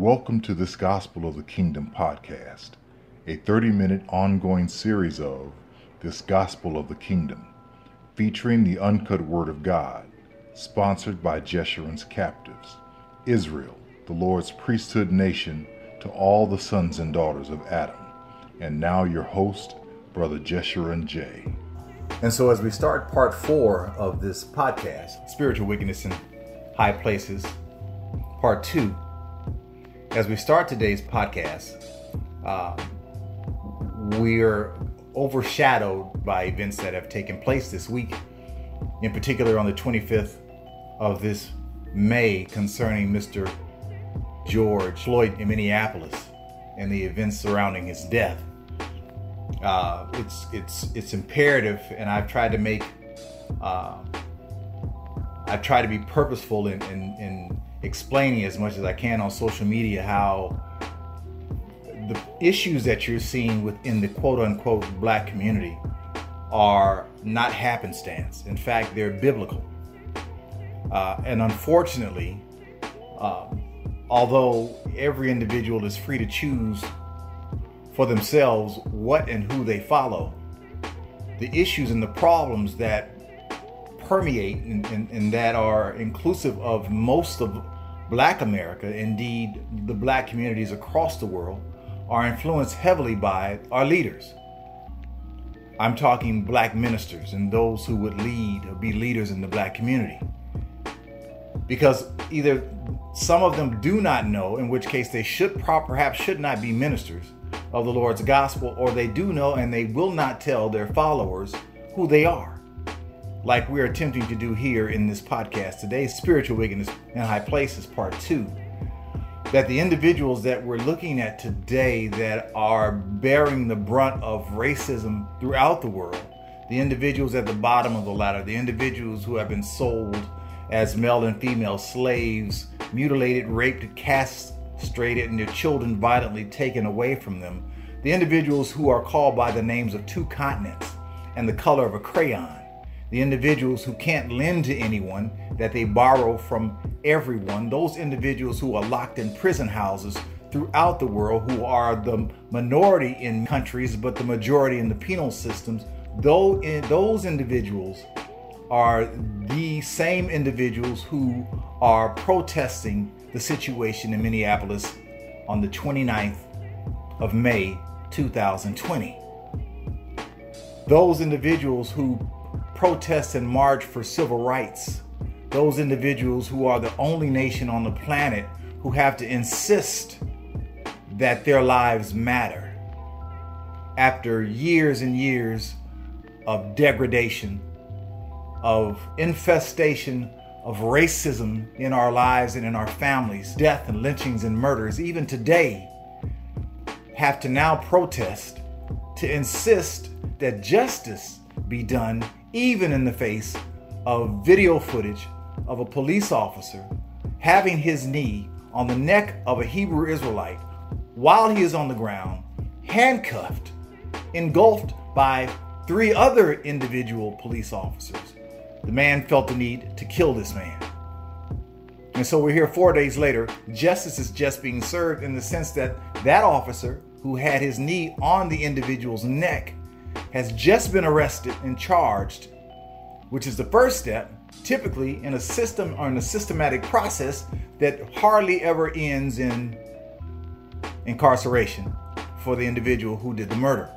Welcome to this Gospel of the Kingdom podcast, a 30 minute ongoing series of This Gospel of the Kingdom, featuring the uncut Word of God, sponsored by Jeshurun's Captives, Israel, the Lord's priesthood nation to all the sons and daughters of Adam. And now your host, Brother Jeshurun J. And so, as we start part four of this podcast, Spiritual Wickedness in High Places, part two, as we start today's podcast, uh, we are overshadowed by events that have taken place this week, in particular on the 25th of this May concerning Mr. George Floyd in Minneapolis and the events surrounding his death. Uh, it's it's it's imperative, and I've tried to make uh, I've tried to be purposeful in, in, in explaining as much as I can on social media how the issues that you're seeing within the quote unquote black community are not happenstance. In fact, they're biblical. Uh, and unfortunately, uh, although every individual is free to choose for themselves what and who they follow, the issues and the problems that permeate and, and, and that are inclusive of most of black America, indeed the black communities across the world, are influenced heavily by our leaders. I'm talking black ministers and those who would lead or be leaders in the black community. Because either some of them do not know, in which case they should perhaps should not be ministers of the Lord's gospel, or they do know and they will not tell their followers who they are like we're attempting to do here in this podcast today, Spiritual Wickedness in High Places, Part 2. That the individuals that we're looking at today that are bearing the brunt of racism throughout the world, the individuals at the bottom of the ladder, the individuals who have been sold as male and female slaves, mutilated, raped, castrated, and their children violently taken away from them, the individuals who are called by the names of two continents and the color of a crayon the individuals who can't lend to anyone, that they borrow from everyone, those individuals who are locked in prison houses throughout the world, who are the minority in countries but the majority in the penal systems, though those individuals are the same individuals who are protesting the situation in Minneapolis on the 29th of May 2020. Those individuals who protest and march for civil rights. Those individuals who are the only nation on the planet who have to insist that their lives matter. After years and years of degradation, of infestation, of racism in our lives and in our families, death and lynchings and murders, even today, have to now protest to insist that justice be done even in the face of video footage of a police officer having his knee on the neck of a Hebrew Israelite while he is on the ground, handcuffed, engulfed by three other individual police officers. The man felt the need to kill this man. And so we're here four days later. Justice is just being served in the sense that that officer who had his knee on the individual's neck has just been arrested and charged, which is the first step, typically in a system or in a systematic process that hardly ever ends in incarceration for the individual who did the murder.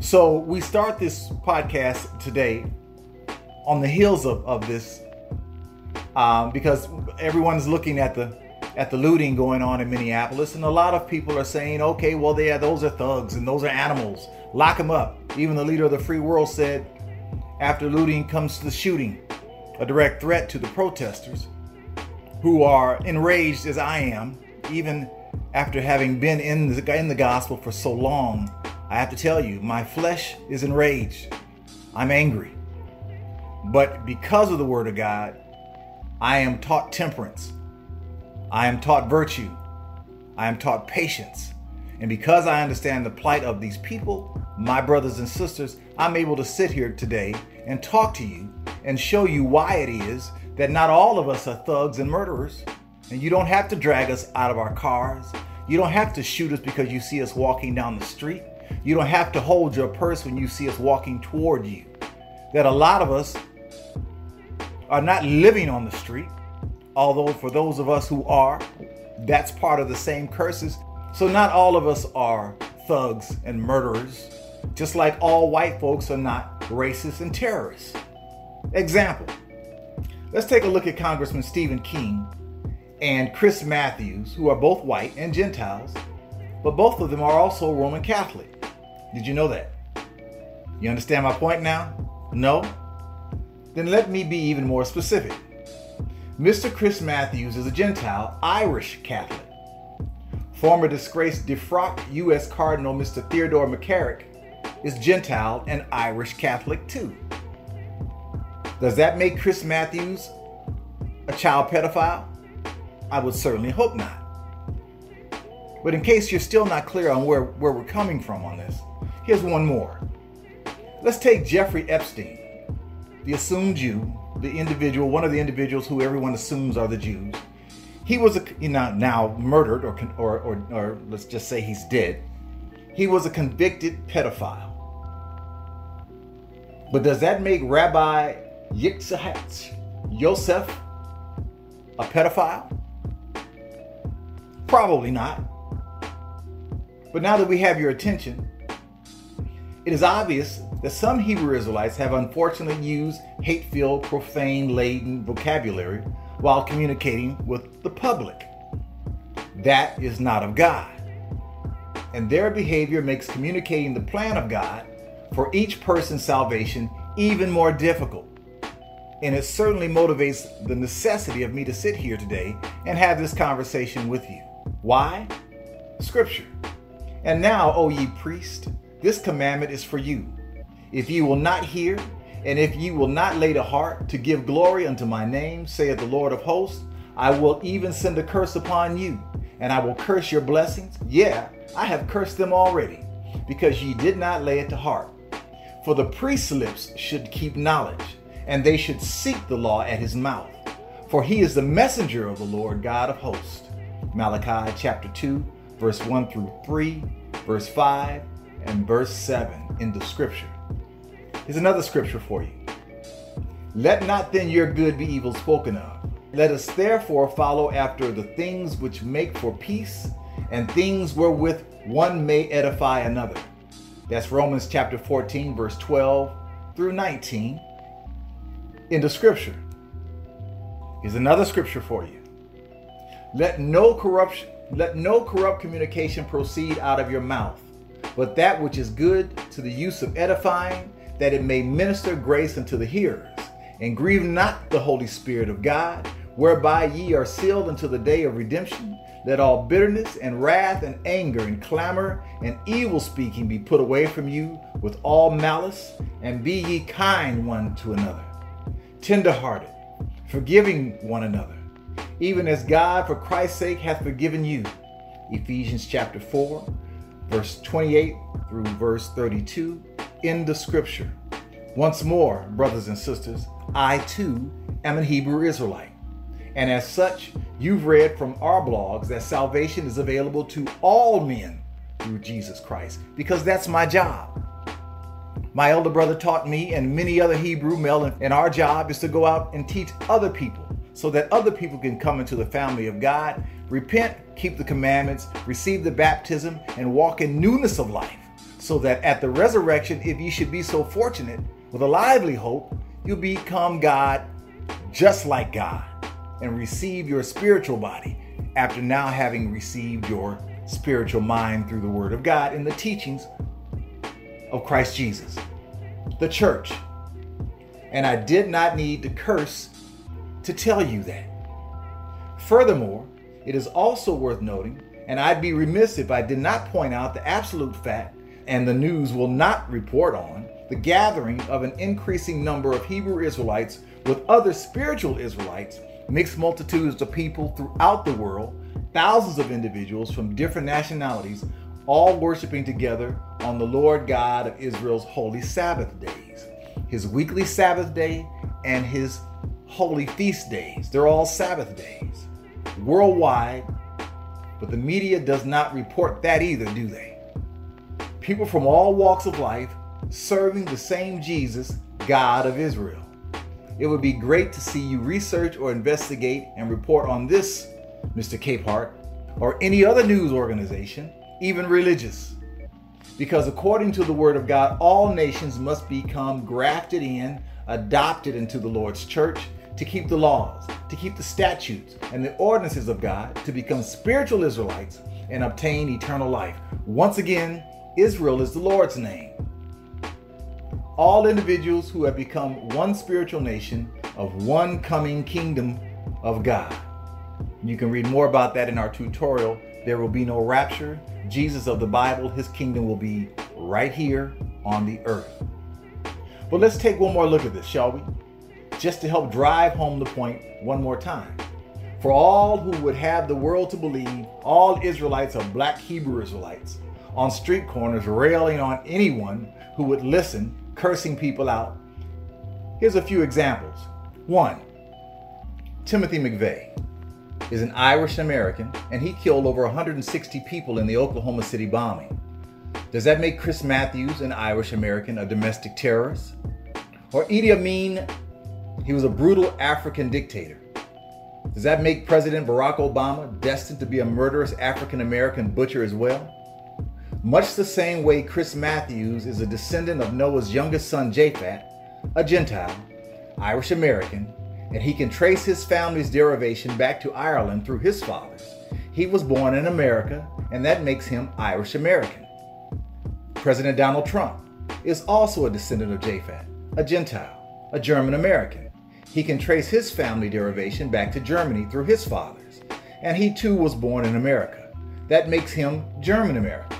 So we start this podcast today on the heels of, of this um, because everyone's looking at the at the looting going on in Minneapolis, and a lot of people are saying, okay, well, yeah, those are thugs and those are animals. Lock them up. Even the leader of the free world said, after looting comes the shooting, a direct threat to the protesters who are enraged as I am, even after having been in the, in the gospel for so long. I have to tell you, my flesh is enraged. I'm angry. But because of the word of God, I am taught temperance. I am taught virtue. I am taught patience. And because I understand the plight of these people, my brothers and sisters, I'm able to sit here today and talk to you and show you why it is that not all of us are thugs and murderers, And you don't have to drag us out of our cars. You don't have to shoot us because you see us walking down the street. You don't have to hold your purse when you see us walking toward you. That a lot of us are not living on the street, although for those of us who are, that's part of the same curses. So not all of us are thugs and murderers, just like all white folks are not racist and terrorists. Example Let's take a look at Congressman Stephen King and Chris Matthews, who are both white and Gentiles, but both of them are also Roman Catholic. Did you know that? You understand my point now? No? Then let me be even more specific. Mr. Chris Matthews is a Gentile Irish Catholic. Former disgraced defrocked U.S. Cardinal Mr. Theodore McCarrick is Gentile and Irish Catholic too. Does that make Chris Matthews a child pedophile? I would certainly hope not. But in case you're still not clear on where, where we're coming from on this, here's one more. Let's take Jeffrey Epstein, the assumed Jew, the individual, one of the individuals who everyone assumes are the Jews. He was a, you know, now murdered, or, or, or, or let's just say he's dead. He was a convicted pedophile. But does that make Rabbi Yitzhak Yosef a pedophile? Probably not. But now that we have your attention, it is obvious that some Hebrew Israelites have unfortunately used hate filled, profane laden vocabulary while communicating with the public. That is not of God. And their behavior makes communicating the plan of God for each person's salvation even more difficult. And it certainly motivates the necessity of me to sit here today and have this conversation with you. Why? Scripture. And now, O ye priest, this commandment is for you. If ye will not hear, and if ye will not lay to heart to give glory unto my name, saith the Lord of hosts, I will even send a curse upon you, and I will curse your blessings. Yeah, I have cursed them already, because ye did not lay it to heart. For the priest's lips should keep knowledge and they should seek the law at his mouth. For he is the messenger of the Lord God of hosts. Malachi chapter 2, verse 1 through 3, verse 5, and verse 7 in the scripture. Here's another scripture for you. Let not then your good be evil spoken of. Let us therefore follow after the things which make for peace and things wherewith one may edify another. That's Romans chapter 14, verse 12 through 19 in the scripture. Here's another scripture for you. Let no corruption, let no corrupt communication proceed out of your mouth, but that which is good to the use of edifying, that it may minister grace unto the hearers. And grieve not the Holy Spirit of God, whereby ye are sealed until the day of redemption. Let all bitterness and wrath and anger and clamor and evil speaking be put away from you with all malice, and be ye kind one to another tenderhearted, forgiving one another, even as God for Christ's sake hath forgiven you. Ephesians chapter 4, verse 28 through verse 32 in the scripture. Once more, brothers and sisters, I too am a Hebrew Israelite. And as such, you've read from our blogs that salvation is available to all men through Jesus Christ, because that's my job. My elder brother taught me and many other Hebrew male, and our job is to go out and teach other people so that other people can come into the family of God, repent, keep the commandments, receive the baptism, and walk in newness of life. So that at the resurrection, if you should be so fortunate with a lively hope, you'll become God just like God and receive your spiritual body after now having received your spiritual mind through the Word of God and the teachings of Christ Jesus, the church. And I did not need to curse to tell you that. Furthermore, it is also worth noting, and I'd be remiss if I did not point out the absolute fact, and the news will not report on, the gathering of an increasing number of Hebrew Israelites with other spiritual Israelites, mixed multitudes of people throughout the world, thousands of individuals from different nationalities all worshiping together on the Lord God of Israel's holy Sabbath days, his weekly Sabbath day and his holy feast days. They're all Sabbath days. worldwide, but the media does not report that either, do they? People from all walks of life serving the same Jesus, God of Israel. It would be great to see you research or investigate and report on this, Mr. Capehart, or any other news organization, even religious. Because according to the Word of God, all nations must become grafted in, adopted into the Lord's church to keep the laws, to keep the statutes and the ordinances of God, to become spiritual Israelites and obtain eternal life. Once again, Israel is the Lord's name all individuals who have become one spiritual nation of one coming kingdom of God. You can read more about that in our tutorial. There will be no rapture. Jesus of the Bible, his kingdom will be right here on the earth. But let's take one more look at this, shall we? Just to help drive home the point one more time. For all who would have the world to believe all Israelites are black Hebrew Israelites on street corners railing on anyone who would listen cursing people out. Here's a few examples. One, Timothy McVeigh is an Irish American and he killed over 160 people in the Oklahoma City bombing. Does that make Chris Matthews, an Irish American, a domestic terrorist? Or Idi Amin, he was a brutal African dictator. Does that make President Barack Obama destined to be a murderous African American butcher as well? Much the same way Chris Matthews is a descendant of Noah's youngest son Japheth, a Gentile, Irish American, and he can trace his family's derivation back to Ireland through his fathers. He was born in America, and that makes him Irish American. President Donald Trump is also a descendant of Japheth, a Gentile, a German American. He can trace his family derivation back to Germany through his fathers, and he too was born in America. That makes him German American.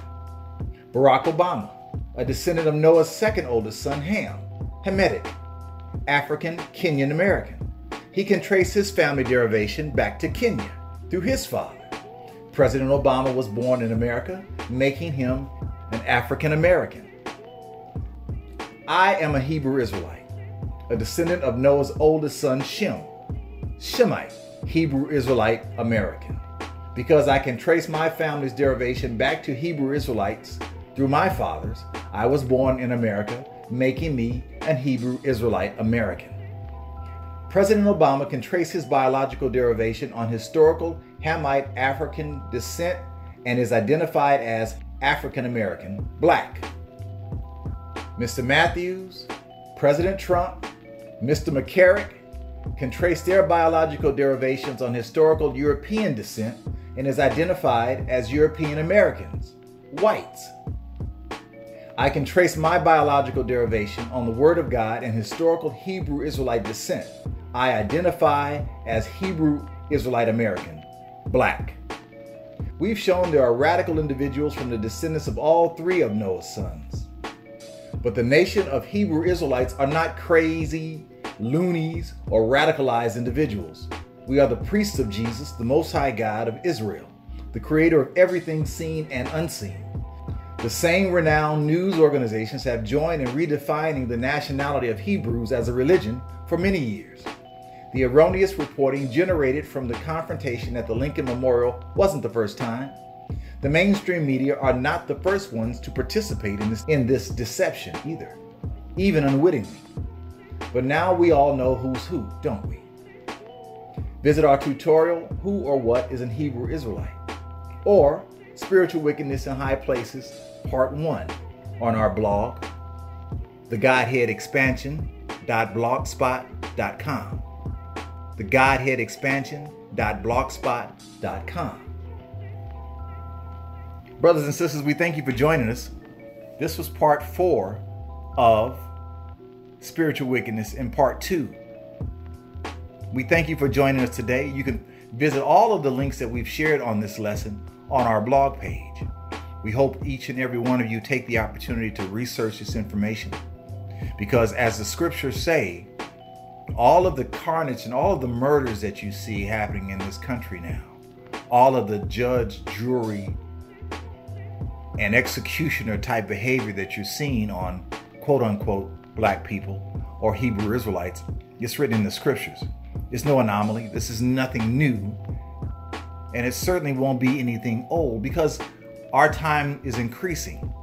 Barack Obama, a descendant of Noah's second oldest son, Ham, Hamitic, African Kenyan American. He can trace his family derivation back to Kenya through his father. President Obama was born in America, making him an African American. I am a Hebrew Israelite, a descendant of Noah's oldest son, Shem, Shemite, Hebrew Israelite American. Because I can trace my family's derivation back to Hebrew Israelites through my fathers, I was born in America, making me an Hebrew Israelite American. President Obama can trace his biological derivation on historical Hamite African descent and is identified as African American, black. Mr. Matthews, President Trump, Mr. McCarrick can trace their biological derivations on historical European descent and is identified as European Americans, whites. I can trace my biological derivation on the Word of God and historical Hebrew Israelite descent. I identify as Hebrew Israelite American, black. We've shown there are radical individuals from the descendants of all three of Noah's sons. But the nation of Hebrew Israelites are not crazy, loonies, or radicalized individuals. We are the priests of Jesus, the Most High God of Israel, the creator of everything seen and unseen. The same renowned news organizations have joined in redefining the nationality of Hebrews as a religion for many years. The erroneous reporting generated from the confrontation at the Lincoln Memorial wasn't the first time. The mainstream media are not the first ones to participate in this, in this deception either, even unwittingly. But now we all know who's who, don't we? Visit our tutorial, Who or What is an Hebrew Israelite? Or Spiritual Wickedness in High Places Part 1 on our blog, the Godhead Expansion.blogspot.com. The Godhead Expansion.blogspot.com. Brothers and sisters, we thank you for joining us. This was part four of Spiritual Wickedness in part two. We thank you for joining us today. You can visit all of the links that we've shared on this lesson on our blog page. We hope each and every one of you take the opportunity to research this information. Because as the scriptures say, all of the carnage and all of the murders that you see happening in this country now, all of the judge, jury, and executioner type behavior that you're seeing on quote unquote black people or Hebrew Israelites, it's written in the scriptures. It's no anomaly. This is nothing new. And it certainly won't be anything old because our time is increasing.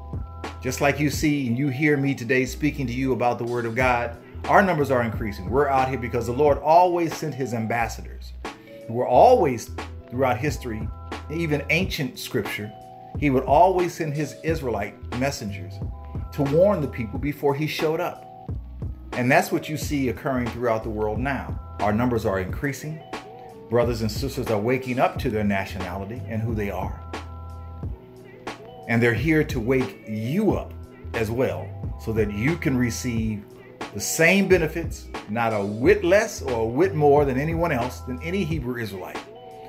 Just like you see and you hear me today speaking to you about the Word of God, our numbers are increasing. We're out here because the Lord always sent His ambassadors. We're always, throughout history, even ancient scripture, He would always send His Israelite messengers to warn the people before He showed up. And that's what you see occurring throughout the world now. Our numbers are increasing. Brothers and sisters are waking up to their nationality and who they are. And they're here to wake you up as well so that you can receive the same benefits, not a whit less or a whit more than anyone else, than any Hebrew Israelite.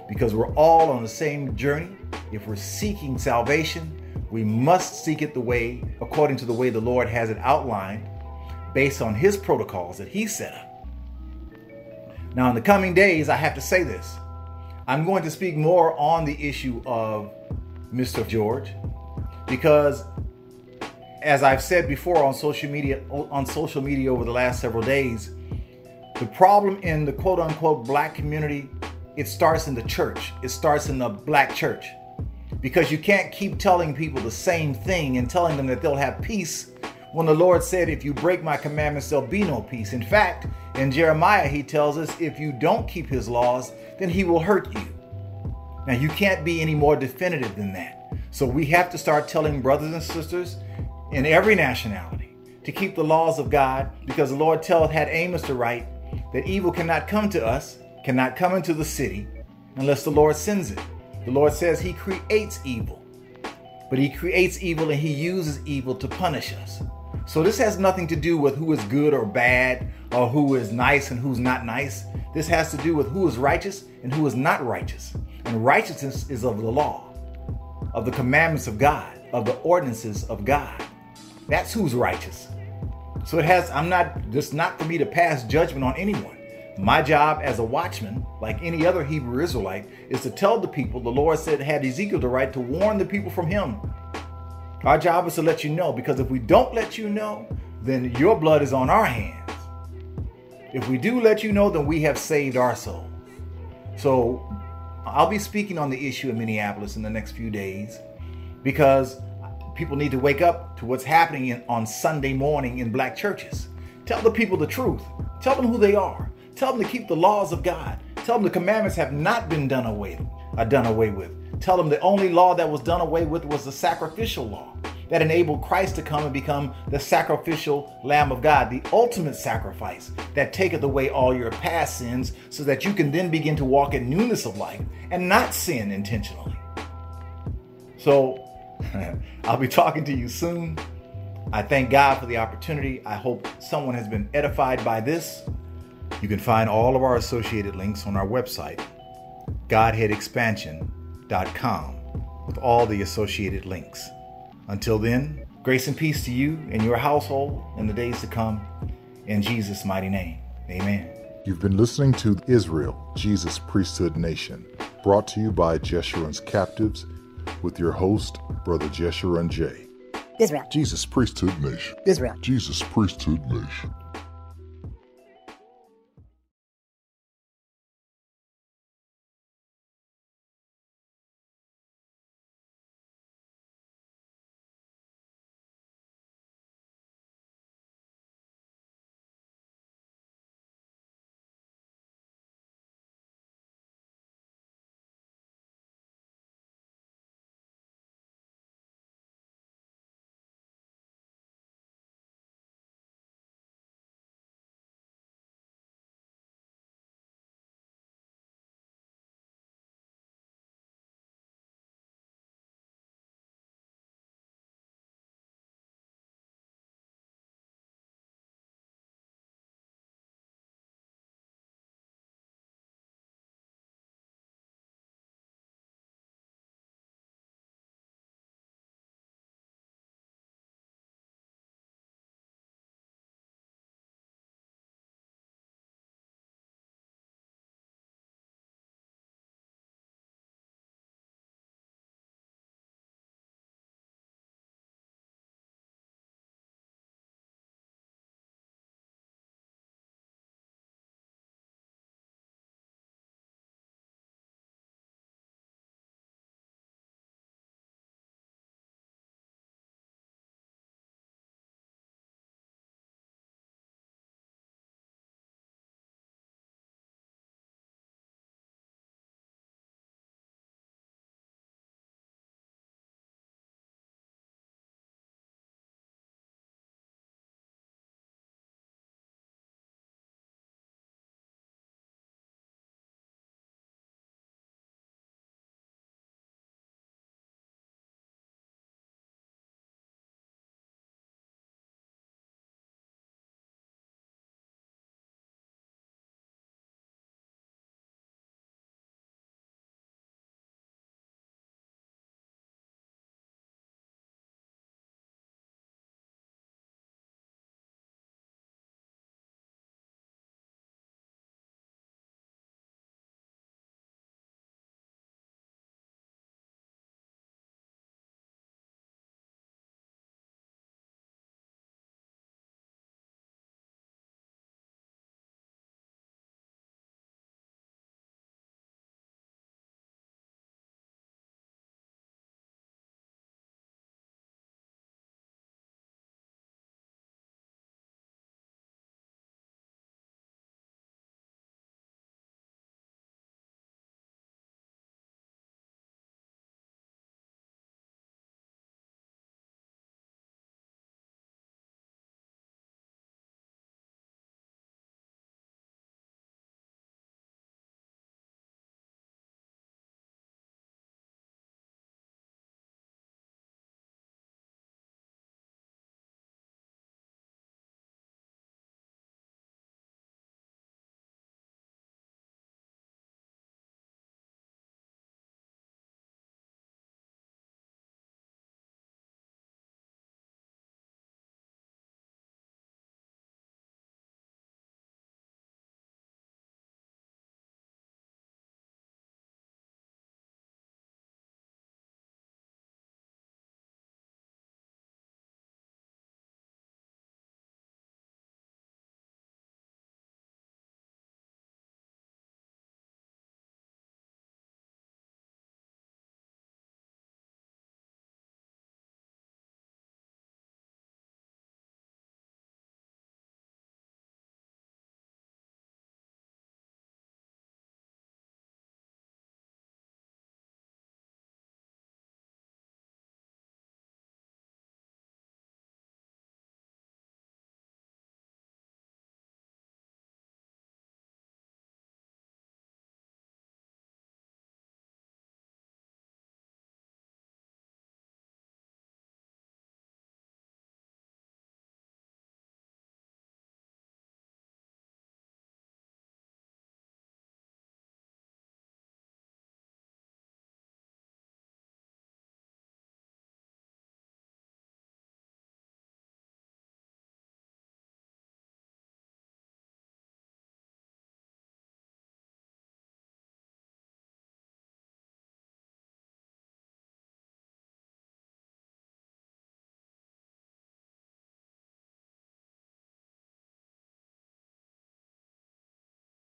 Because we're all on the same journey. If we're seeking salvation, we must seek it the way, according to the way the Lord has it outlined based on his protocols that he set up. Now, in the coming days, I have to say this. I'm going to speak more on the issue of Mr. George because as I've said before on social media on social media over the last several days, the problem in the quote unquote black community, it starts in the church. It starts in the black church. Because you can't keep telling people the same thing and telling them that they'll have peace when the Lord said, If you break my commandments, there'll be no peace. In fact, in Jeremiah, he tells us, If you don't keep his laws, then he will hurt you. Now, you can't be any more definitive than that. So we have to start telling brothers and sisters in every nationality to keep the laws of God because the Lord tell, had Amos to write that evil cannot come to us, cannot come into the city unless the Lord sends it. The Lord says he creates evil, but he creates evil and he uses evil to punish us. So this has nothing to do with who is good or bad or who is nice and who's not nice. This has to do with who is righteous and who is not righteous. And righteousness is of the law, of the commandments of God, of the ordinances of God. That's who's righteous. So it has, I'm not, just not for me to pass judgment on anyone. My job as a watchman, like any other Hebrew Israelite, is to tell the people the Lord said had Ezekiel the right to warn the people from him our job is to let you know because if we don't let you know, then your blood is on our hands. If we do let you know, then we have saved our soul. So I'll be speaking on the issue in Minneapolis in the next few days because people need to wake up to what's happening in, on Sunday morning in black churches. Tell the people the truth. Tell them who they are. Tell them to keep the laws of God. Tell them the commandments have not been done away, are done away with tell them the only law that was done away with was the sacrificial law that enabled Christ to come and become the sacrificial Lamb of God, the ultimate sacrifice that taketh away all your past sins so that you can then begin to walk in newness of life and not sin intentionally. So I'll be talking to you soon. I thank God for the opportunity. I hope someone has been edified by this. You can find all of our associated links on our website, godheadexpansion.com, with all the associated links. Until then, grace and peace to you and your household in the days to come. In Jesus' mighty name, amen. You've been listening to Israel, Jesus Priesthood Nation, brought to you by Jeshurun's Captives with your host, Brother Jeshurun J. Israel. Jesus Priesthood Nation. Israel. Jesus Priesthood Nation.